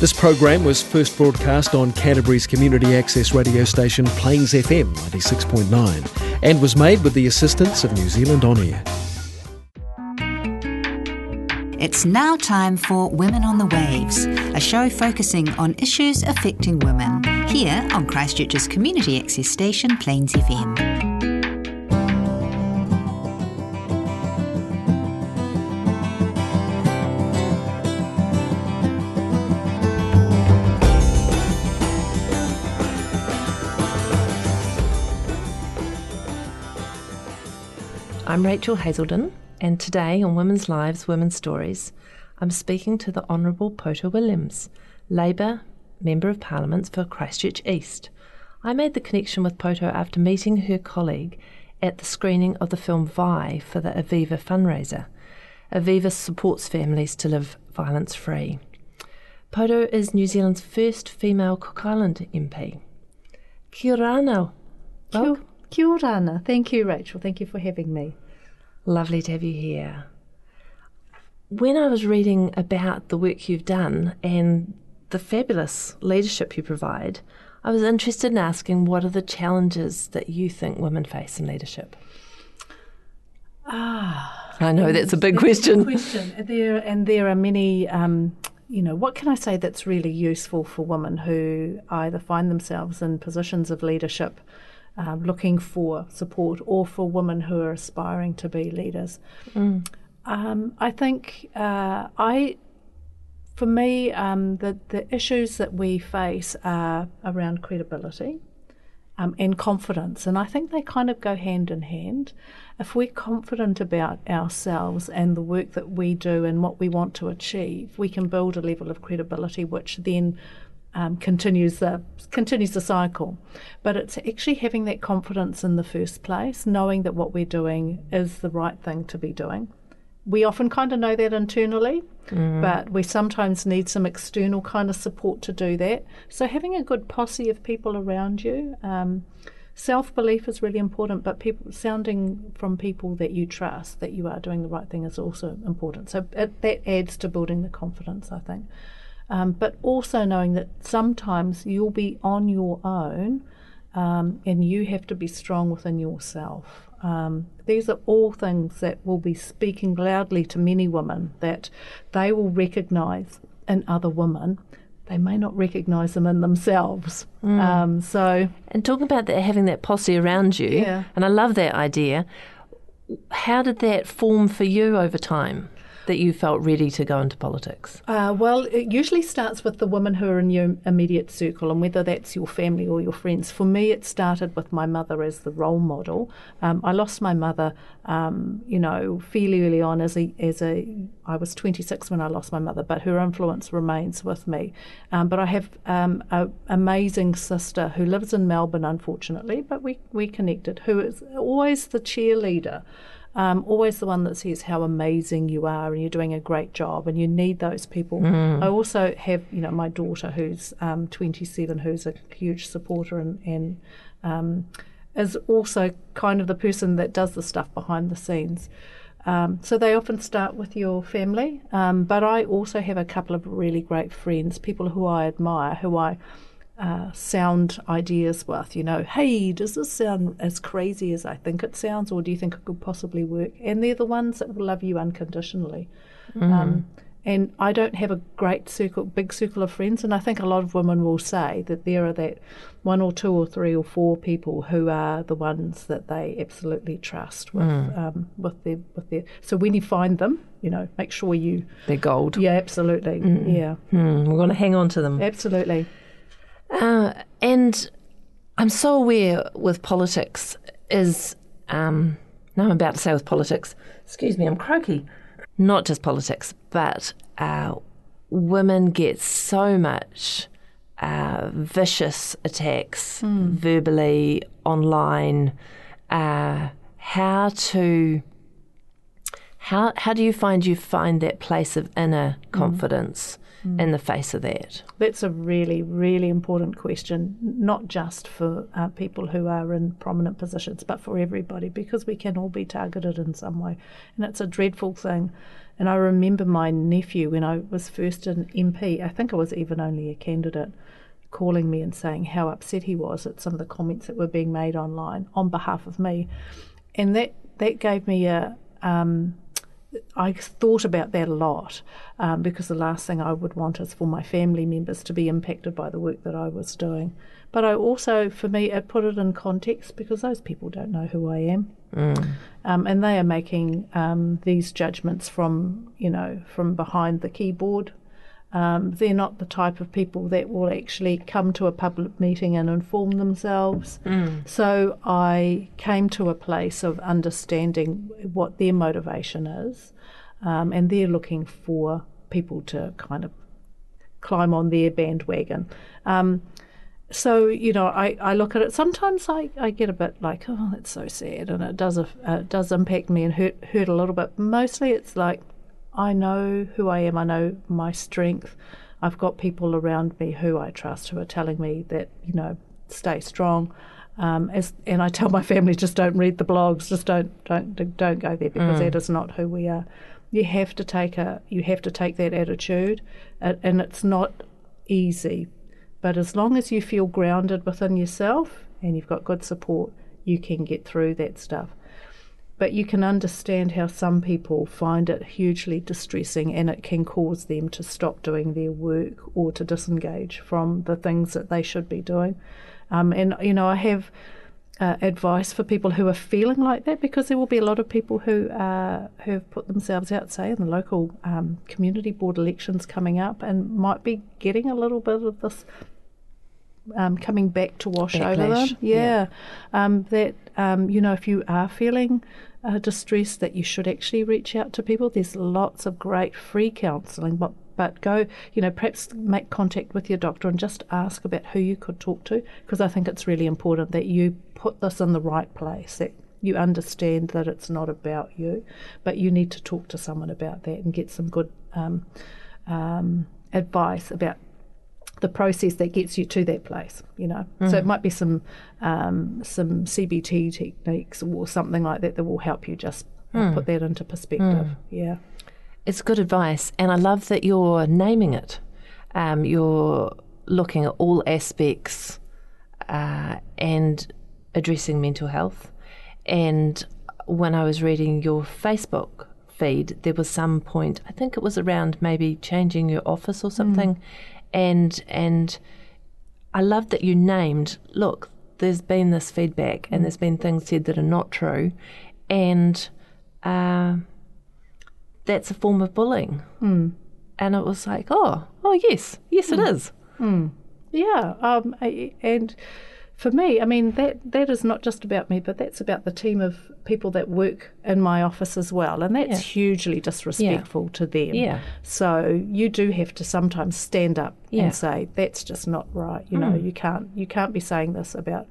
This program was first broadcast on Canterbury's community access radio station Plains FM 96.9 and was made with the assistance of New Zealand On Air. It's now time for Women on the Waves, a show focusing on issues affecting women, here on Christchurch's community access station Plains FM. I'm Rachel Hazelden, and today on Women's Lives, Women's Stories, I'm speaking to the Honourable Poto Williams, Labour Member of Parliament for Christchurch East. I made the connection with Poto after meeting her colleague at the screening of the film Vai for the Aviva fundraiser. Aviva supports families to live violence free. Poto is New Zealand's first female Cook Island MP. Kia ora, Kia, kia ora. Thank you, Rachel. Thank you for having me. Lovely to have you here. When I was reading about the work you've done and the fabulous leadership you provide, I was interested in asking what are the challenges that you think women face in leadership? Ah, I know that's a big question. question. There and there are many. Um, you know, what can I say that's really useful for women who either find themselves in positions of leadership um, looking for support or for women who are aspiring to be leaders. Mm. Um, I think uh, I, for me, um, the the issues that we face are around credibility. Um, and confidence, and I think they kind of go hand in hand. If we're confident about ourselves and the work that we do and what we want to achieve, we can build a level of credibility which then um, continues the continues the cycle. But it's actually having that confidence in the first place, knowing that what we're doing is the right thing to be doing. We often kind of know that internally, mm. but we sometimes need some external kind of support to do that. So having a good posse of people around you. Um, Self belief is really important, but people sounding from people that you trust that you are doing the right thing is also important. So it, that adds to building the confidence, I think um, but also knowing that sometimes you'll be on your own um, and you have to be strong within yourself. Um, these are all things that will be speaking loudly to many women that they will recognize in other women. They may not recognize them in themselves. Mm. Um, so, and talking about that, having that posse around you, yeah. and I love that idea. How did that form for you over time? That you felt ready to go into politics? Uh, well, it usually starts with the women who are in your immediate circle, and whether that's your family or your friends. For me, it started with my mother as the role model. Um, I lost my mother, um, you know, fairly early on as a as a I was 26 when I lost my mother, but her influence remains with me. Um, but I have um, an amazing sister who lives in Melbourne, unfortunately, but we we connected. Who is always the cheerleader um, always the one that says how amazing you are and you're doing a great job, and you need those people. Mm. I also have, you know, my daughter who's um, 27, who's a huge supporter and, and um, is also kind of the person that does the stuff behind the scenes. Um, so they often start with your family, um, but I also have a couple of really great friends, people who I admire, who I uh, sound ideas with. You know, hey, does this sound as crazy as I think it sounds, or do you think it could possibly work? And they're the ones that will love you unconditionally. Mm. Um, and I don't have a great circle, big circle of friends, and I think a lot of women will say that there are that one or two or three or four people who are the ones that they absolutely trust with mm. um, with their with their. So when you find them, you know, make sure you they're gold. Yeah, absolutely. Mm. Yeah, mm. we're going to hang on to them. Absolutely. Uh, and I'm so aware with politics is, um, no, I'm about to say with politics, excuse me, I'm croaky. Not just politics, but uh, women get so much uh, vicious attacks mm. verbally, online. Uh, how to how how do you find you find that place of inner hmm. confidence? Mm in the face of that? That's a really, really important question, not just for uh, people who are in prominent positions, but for everybody, because we can all be targeted in some way. And it's a dreadful thing. And I remember my nephew, when I was first an MP, I think I was even only a candidate, calling me and saying how upset he was at some of the comments that were being made online on behalf of me. And that, that gave me a. Um, I thought about that a lot um, because the last thing I would want is for my family members to be impacted by the work that I was doing. But I also, for me, it put it in context because those people don't know who I am, mm. um, and they are making um, these judgments from you know from behind the keyboard um, they're not the type of people that will actually come to a public meeting and inform themselves. Mm. So I came to a place of understanding what their motivation is, um, and they're looking for people to kind of climb on their bandwagon. Um, so you know, I, I look at it. Sometimes I, I get a bit like, oh, that's so sad, and it does uh, it does impact me and hurt hurt a little bit. Mostly, it's like I know who I am, I know my strength. I've got people around me who I trust who are telling me that, you know, stay strong. Um, as, and I tell my family just don't read the blogs, just don't don't don't go there because mm. that is not who we are. You have to take a you have to take that attitude, and it's not easy, but as long as you feel grounded within yourself and you've got good support, you can get through that stuff but you can understand how some people find it hugely distressing and it can cause them to stop doing their work or to disengage from the things that they should be doing. Um, and, you know, I have uh, advice for people who are feeling like that because there will be a lot of people who, uh, who have put themselves out, say, in the local um, community board elections coming up and might be getting a little bit of this um, coming back to wash Backlash. over them. Yeah. yeah. Um, that, um, you know, if you are feeling uh, distress that you should actually reach out to people. There's lots of great free counselling, but but go, you know, perhaps make contact with your doctor and just ask about who you could talk to because I think it's really important that you put this in the right place. That you understand that it's not about you, but you need to talk to someone about that and get some good um, um, advice about the process that gets you to that place, you know. Mm. So it mm. might be some um, some CBT techniques or something like that that will help you just mm. put that into perspective. Mm. Yeah, it's good advice, and I love that you're naming it. Um, you're looking at all aspects uh, and addressing mental health. And when I was reading your Facebook feed, there was some point, I think it was around maybe changing your office or something, mm and and I love that you named. Look, there's been this feedback, and there's been things said that are not true, and uh, that's a form of bullying. Mm. And it was like, oh, oh yes, yes, mm. it is. Mm. Yeah, um, and for me, I mean that that is not just about me, but that's about the team of people that work in my office as well, and that's yeah. hugely disrespectful yeah. to them. Yeah. So you do have to sometimes stand up yeah. and say that's just not right. You mm. know, you can't you can't be saying this about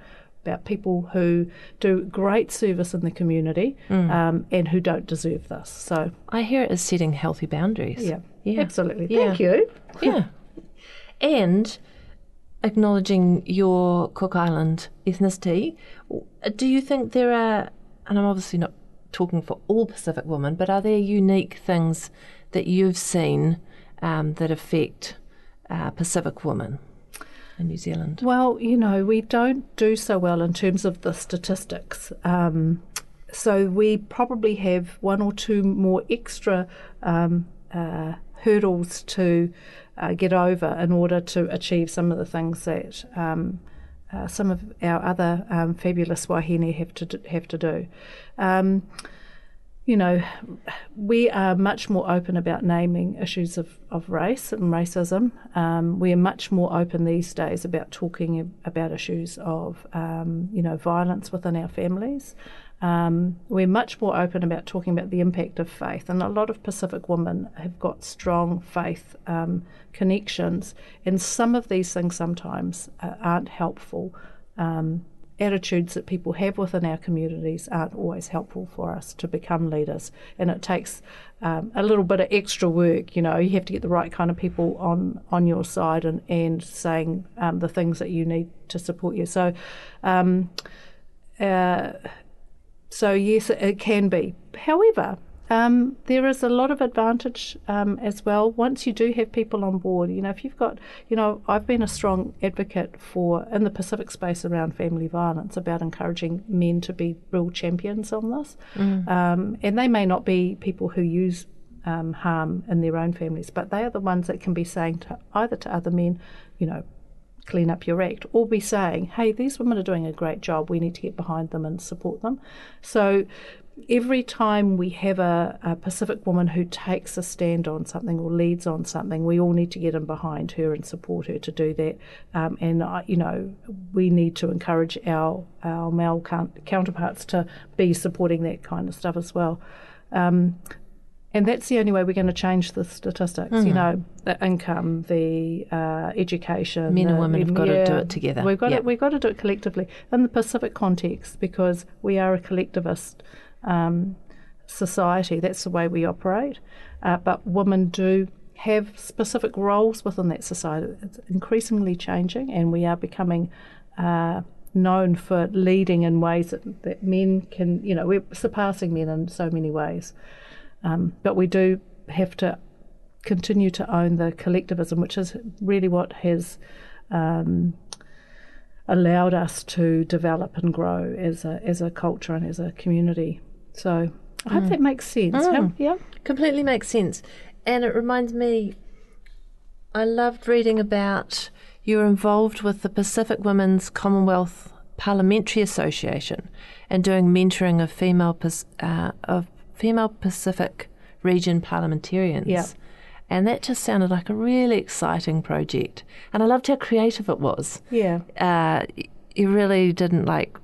about people who do great service in the community mm. um, and who don't deserve this. So I hear it as setting healthy boundaries. Yeah, yeah. absolutely. Thank you. yeah, and acknowledging your Cook Island ethnicity, do you think there are, and I'm obviously not talking for all Pacific women, but are there unique things that you've seen um, that affect uh, Pacific women? In New Zealand? Well, you know, we don't do so well in terms of the statistics. Um, so we probably have one or two more extra um, uh, hurdles to uh, get over in order to achieve some of the things that um, uh, some of our other um, fabulous wahine have to do, have to do. Um, you know, we are much more open about naming issues of, of race and racism. Um, we are much more open these days about talking about issues of, um, you know, violence within our families. Um, we're much more open about talking about the impact of faith, and a lot of Pacific women have got strong faith um, connections, and some of these things sometimes uh, aren't helpful um, attitudes that people have within our communities aren't always helpful for us to become leaders. And it takes um, a little bit of extra work. You know, you have to get the right kind of people on on your side and and saying um, the things that you need to support you. So. Um, uh, so yes, it can be. However, um, there is a lot of advantage um, as well once you do have people on board. You know, if you've got, you know, I've been a strong advocate for in the Pacific space around family violence about encouraging men to be real champions on this, mm. um, and they may not be people who use um, harm in their own families, but they are the ones that can be saying to either to other men, you know, clean up your act, or be saying, hey, these women are doing a great job. We need to get behind them and support them. So every time we have a, a, Pacific woman who takes a stand on something or leads on something, we all need to get in behind her and support her to do that. Um, and you know, we need to encourage our our male counterparts to be supporting that kind of stuff as well. Um, and that's the only way we're going to change the statistics. Mm-hmm. You know, the income, the uh, education. Men and the, women have got yeah, to do it together. We've got yep. to, we've got to do it collectively in the Pacific context because we are a collectivist um, society. That's the way we operate. Uh, but women do have specific roles within that society. It's increasingly changing, and we are becoming uh, known for leading in ways that, that, men can, you know, we're surpassing men in so many ways. Um, but we do have to continue to own the collectivism, which is really what has um, allowed us to develop and grow as a as a culture and as a community. So I hope mm. that makes sense. Mm. yeah, completely makes sense. And it reminds me, I loved reading about you were involved with the Pacific Women's Commonwealth Parliamentary Association and doing mentoring of female uh, of female Pacific region parliamentarians. Yeah. And that just sounded like a really exciting project. And I loved how creative it was. Yeah. Uh, you really didn't like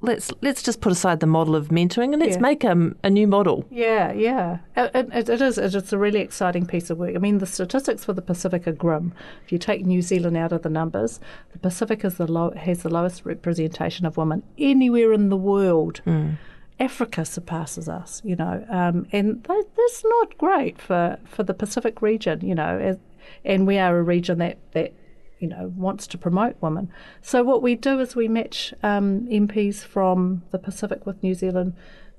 let's let's just put aside the model of mentoring and let's yeah. make a, a new model. Yeah, yeah, it, it, it is. It's a really exciting piece of work. I mean, the statistics for the Pacific are grim. If you take New Zealand out of the numbers, the Pacific is the low, has the lowest representation of women anywhere in the world. Mm. Africa surpasses us, you know, um, and that, that's not great for, for the Pacific region, you know, as, and we are a region that, that you know wants to promote women. So what we do is we match um, MPs from the Pacific with New Zealand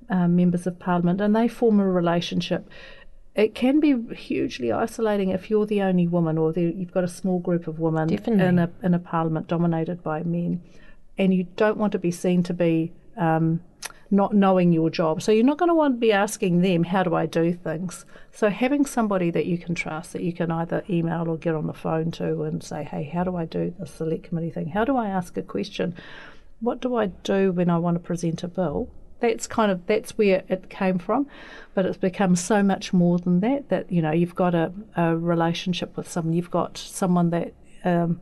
um, members of Parliament, and they form a relationship. It can be hugely isolating if you're the only woman, or the, you've got a small group of women Definitely. in a in a Parliament dominated by men, and you don't want to be seen to be um, not knowing your job. So you're not going to want to be asking them, how do I do things? So having somebody that you can trust, that you can either email or get on the phone to and say, hey, how do I do the select committee thing? How do I ask a question? What do I do when I want to present a bill? That's kind of that's where it came from, but it's become so much more than that. That you know you've got a, a relationship with someone, you've got someone that um,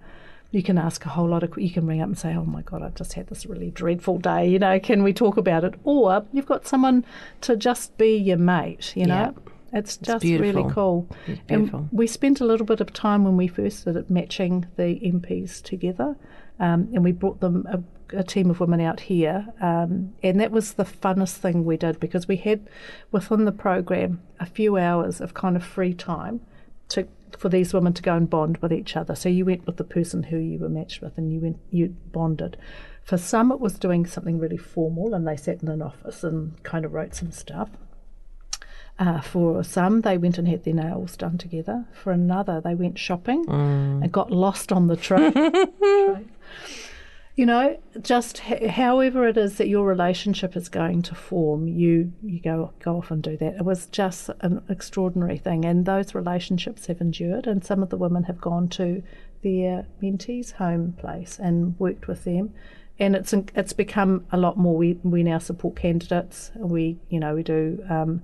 you can ask a whole lot of you can ring up and say oh my god i've just had this really dreadful day you know can we talk about it or you've got someone to just be your mate you know yeah. It's just it's really cool. And we spent a little bit of time when we first started matching the MPs together, um, and we brought them a, a, team of women out here, um, and that was the funnest thing we did because we had within the program a few hours of kind of free time to for these women to go and bond with each other. So you went with the person who you were matched with, and you went you bonded. For some, it was doing something really formal, and they sat in an office and kind of wrote some stuff. Uh, for some, they went and had their nails done together. For another, they went shopping mm. and got lost on the train. you know, just h- however it is that your relationship is going to form, you you go go off and do that. It was just an extraordinary thing, and those relationships have endured. And some of the women have gone to their mentees' home place and worked with them, and it's it's become a lot more. We we now support candidates. We you know we do. Um,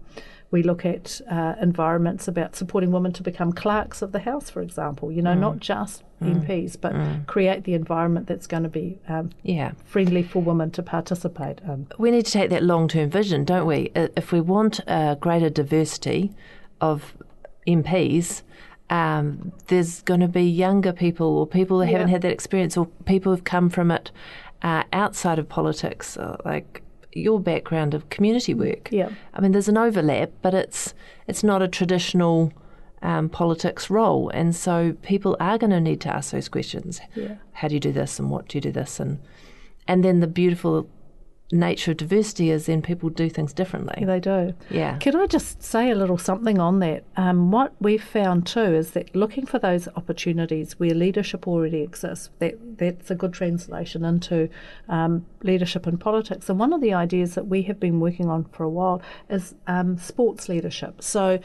we look at uh, environments about supporting women to become clerks of the House, for example. You know, mm. not just mm. MPs, but mm. create the environment that's going to be um, yeah. friendly for women to participate. Um, we need to take that long term vision, don't we? If we want a greater diversity of MPs, um, there's going to be younger people or people who yeah. haven't had that experience or people who've come from it uh, outside of politics, uh, like your background of community work. Yeah. I mean, there's an overlap, but it's it's not a traditional um, politics role, and so people are going to need to ask those questions. Yeah. How do you do this, and what do you do this, and and then the beautiful nature of diversity is then people do things differently. They do. Yeah. Can I just say a little something on that? Um, what we've found too is that looking for those opportunities where leadership already exists, that that's a good translation into um, leadership in politics. And one of the ideas that we have been working on for a while is um, sports leadership. So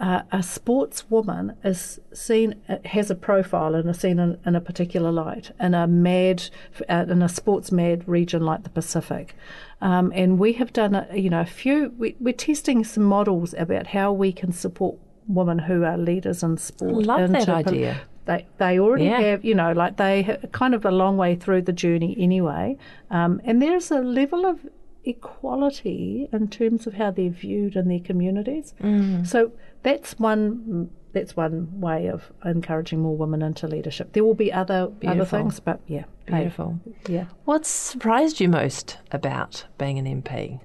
uh, a sportswoman is seen has a profile and is seen in, in a particular light in a mad uh, in a sports mad region like the Pacific, um, and we have done a, you know a few. We, we're testing some models about how we can support women who are leaders in sport. Love that idea. They they already Yeah. have you know like they kind of a long way through the journey anyway, um, and there's a level of equality in terms of how they're viewed in their communities. Mm. So that's one that's one way of encouraging more women into leadership. There will be other other things, but yeah, Beautiful. yeah. What's surprised you most about being an MP?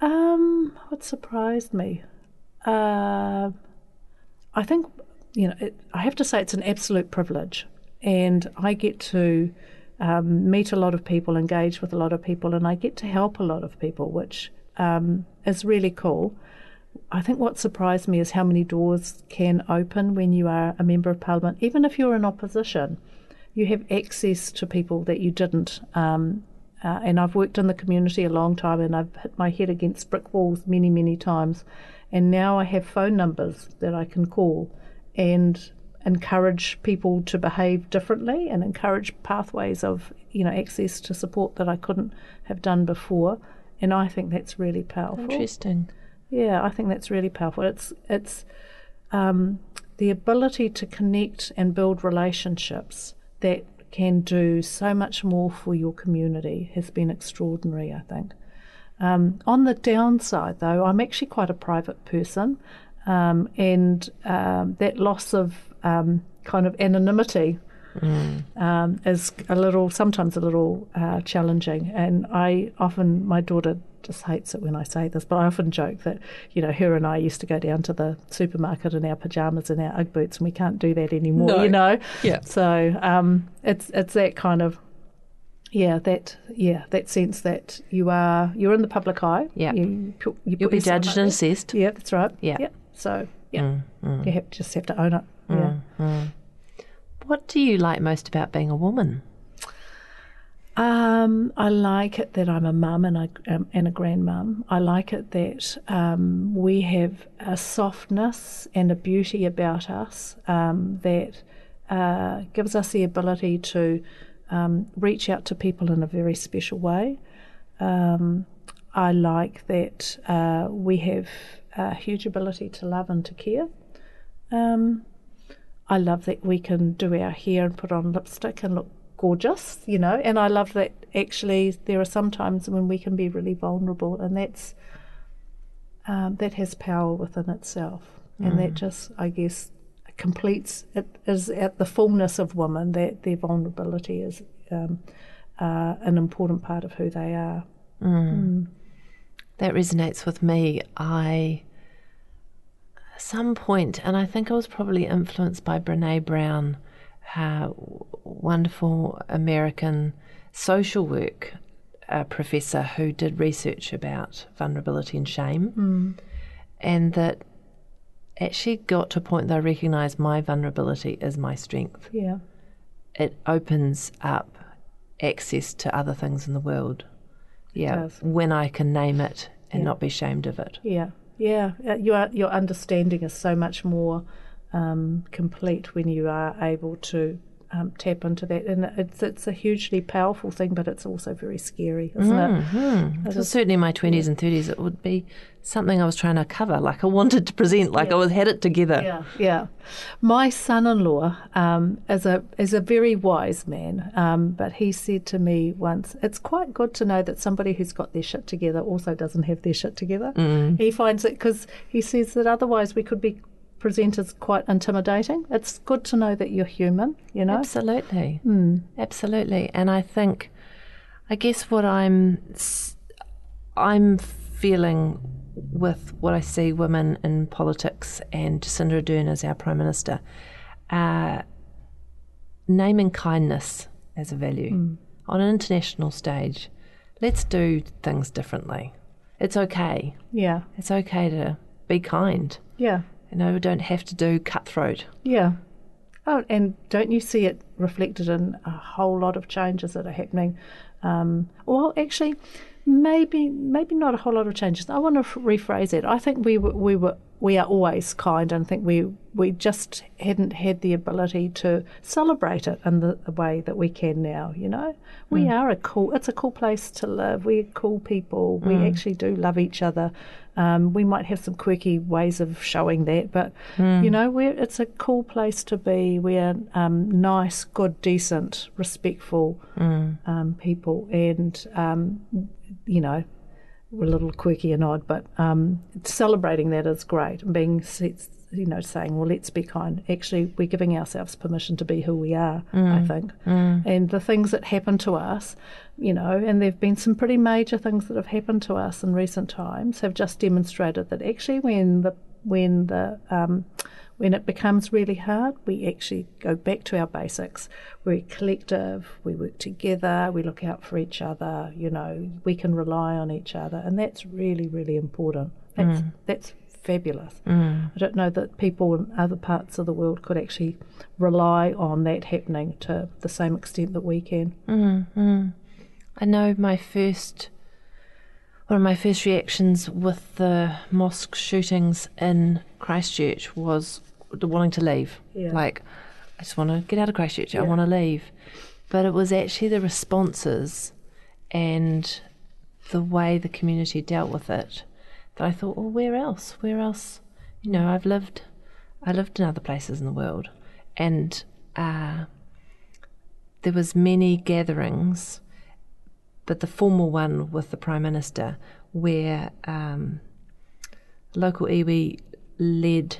Um, what surprised me? Uh, I think you know it, I have to say it's an absolute privilege, and I get to um, meet a lot of people, engage with a lot of people, and I get to help a lot of people, which um, is really cool. I think what surprised me is how many doors can open when you are a member of parliament, even if you're in opposition. You have access to people that you didn't. Um, uh, and I've worked in the community a long time, and I've hit my head against brick walls many, many times. And now I have phone numbers that I can call and encourage people to behave differently and encourage pathways of you know access to support that I couldn't have done before. And I think that's really powerful. Interesting. Yeah, I think that's really powerful. It's it's um, the ability to connect and build relationships that can do so much more for your community has been extraordinary. I think. Um, on the downside, though, I'm actually quite a private person, um, and um, that loss of um, kind of anonymity um, is a little, sometimes a little uh, challenging. And I often, my daughter just hates it when I say this, but I often joke that, you know, her and I used to go down to the supermarket in our pajamas and our Ugg boots, and we can't do that anymore, No. you know? Yeah. So um, it's it's that kind of yeah that yeah that sense that you are you're in the public eye. Yeah. You, put, you You'll put be judged and assessed. Yeah, that's right. Yeah. Yeah. So yeah, Mm, mm, you have, just have to own it. Yeah. mm. What do you like most about being a woman? Um, I like it that I'm a mum and, um, and a grandmum. I like it that um, we have a softness and a beauty about us um, that uh, gives us the ability to um, reach out to people in a very special way. Um, I like that uh, we have a huge ability to love and to care. I love that we can do our hair and put on lipstick and look gorgeous, you know, and I love that actually there are some times when we can be really vulnerable, and that's um, that has power within itself, and that just, I guess, completes it is at the fullness of women that their vulnerability is um, uh, an important part of who they are. That resonates with me. I, at some point, and I think I was probably influenced by Brene Brown, her wonderful American social work uh, professor who did research about vulnerability and shame, and that actually got to a point that I recognised my vulnerability as my strength. Yeah, It opens up access to other things in the world. Yeah, when I can name it and Yeah. not be ashamed of it. yeah, yeah. Uh, Your your understanding is so much more um, complete when you are able to um, tap into that, and it's it's a hugely powerful thing, but it's also very scary, isn't it? Hmm. So certainly in my twenties and thirties, it would be something I was trying to cover. Like I wanted to present, like I was had it together. Yeah, yeah. My son-in-law um, is a is a very wise man, um, but he said to me once, "It's quite good to know that somebody who's got their shit together also doesn't have their shit together." He finds it because he says that otherwise we could be presented as quite intimidating. It's good to know that you're human, you know. Absolutely, Hmm. absolutely. And I think I guess what I'm I'm feeling with what I see women in politics and Jacinda Ardern as our Prime Minister, uh, naming kindness as a value mm. on an international stage. Let's do things differently. It's okay. Yeah. It's okay to be kind. Yeah. You know, we don't have to do cutthroat. Yeah. Oh, and don't you see it reflected in a whole lot of changes that are happening? Um, well, actually, maybe maybe not a whole lot of changes. I want to rephrase it. I think we we were we are always kind, and I think we we just hadn't had the ability to celebrate it in the, the way that we can now. You know, we mm. are a cool. It's a cool place to live. We're cool people. Mm. We actually do love each other. Um, we might have some quirky ways of showing that, but mm. you know, we're it's a cool place to be. We're um, nice, good, decent, respectful mm. um, people, and um, you know, we're a little quirky and odd, but um, celebrating that is great. And being, you know, saying, well, let's be kind. Actually, we're giving ourselves permission to be who we are, mm. I think. Mm. And the things that happen to us, you know, and there have been some pretty major things that have happened to us in recent times, have just demonstrated that actually when the when the um, when it becomes really hard, we actually go back to our basics. We're collective, we work together, we look out for each other, you know, we can rely on each other, and that's really, really important. That's, mm. that's fabulous. Mm. I don't know that people in other parts of the world could actually rely on that happening to the same extent that we can. Mm, I know my first one of my first reactions with the mosque shootings in Christchurch was wanting to leave. Yeah. Like, I just want to get out of Christchurch. Yeah. I want to leave. But it was actually the responses and the way the community dealt with it that I thought, well, where else? Where else? You know, I've lived, I lived in other places in the world, and uh, there was many gatherings, but the formal one with the prime minister, where um, local iwi led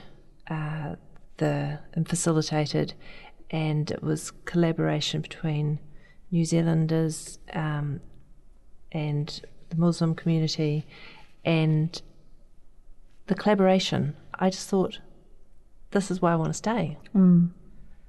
uh, the and facilitated, and it was collaboration between New Zealanders um, and the Muslim community, and the collaboration. I just thought, this is why I want to stay. Mm.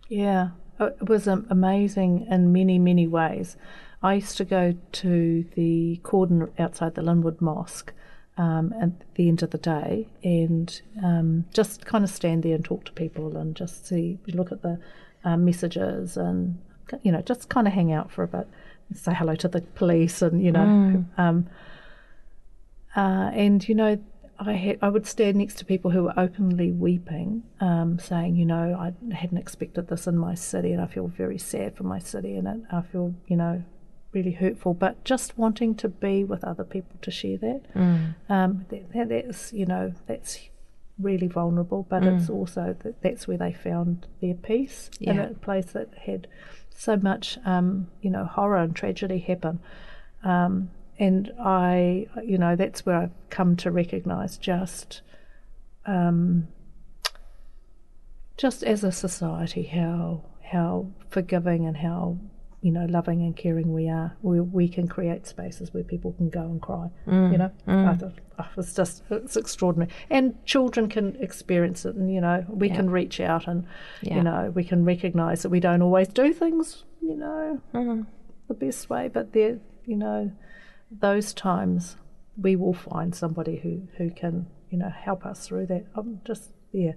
Yeah, it was amazing in many many ways. I used to go to the cordon outside the Linwood Mosque um, at the end of the day and um, just kind of stand there and talk to people and just see, look at the um, messages and, you know, just kind of hang out for a bit, say hello to the police and, you know, mm. Um, uh, and, you know, I had I would stand next to people who were openly weeping, um, saying, you know, I hadn't expected this in my city, and I feel very sad for my city, and I feel, you know, really hurtful, but just wanting to be with other people to share that. Mm. Um, that, that, that's, you know, that's really vulnerable, but mm. it's also that that's where they found their peace yeah. in a place that had so much, um, you know, horror and tragedy happen. Um, and I, you know, that's where I've come to recognise just, um, just as a society how how forgiving and how you know, loving and caring we are, we, we can create spaces where people can go and cry. Mm, you know, mm. I thought oh, it's just it's extraordinary, and children can experience it, and you know, we yeah. can reach out and yeah. you know, we can recognise that we don't always do things, you know, mm. the best way, but there, you know, those times we will find somebody who who can you know help us through that. I'm just yeah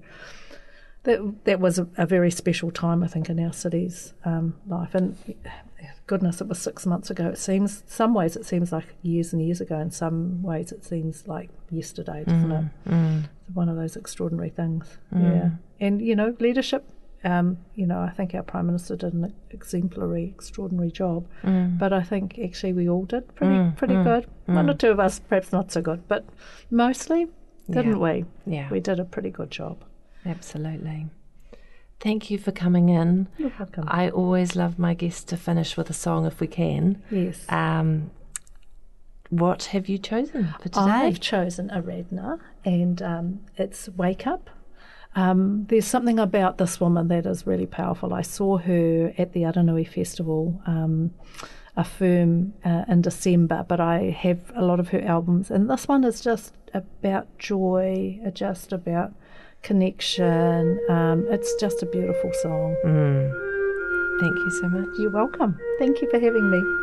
that that was a, a, very special time, I think, in our city's um, life. And goodness, it was six months ago. It seems, some ways, it seems like years and years ago. In some ways, it seems like yesterday, doesn't mm, it? Mm. It's one of those extraordinary things. Mm. Yeah, and you know, leadership. Um, you know, I think our prime minister did an exemplary, extraordinary job. Mm. But I think actually we all did pretty, mm, pretty mm, good. One or two of us perhaps not so good, but mostly, didn't yeah. we? Yeah, we did a pretty good job. Absolutely. Thank you for coming in. You're welcome. I always love my guests to finish with a song if we can. Yes. Um, what have you chosen for today? I've chosen a Aaradhna, and um, it's Wake Up. Um, there's something about this woman that is really powerful. I saw her at the Aranui Festival um, firm uh, in December, but I have a lot of her albums, and this one is just about joy, uh, just about connection. Um, it's just a beautiful song. Mm. Thank you so much. You're welcome. Thank you for having me.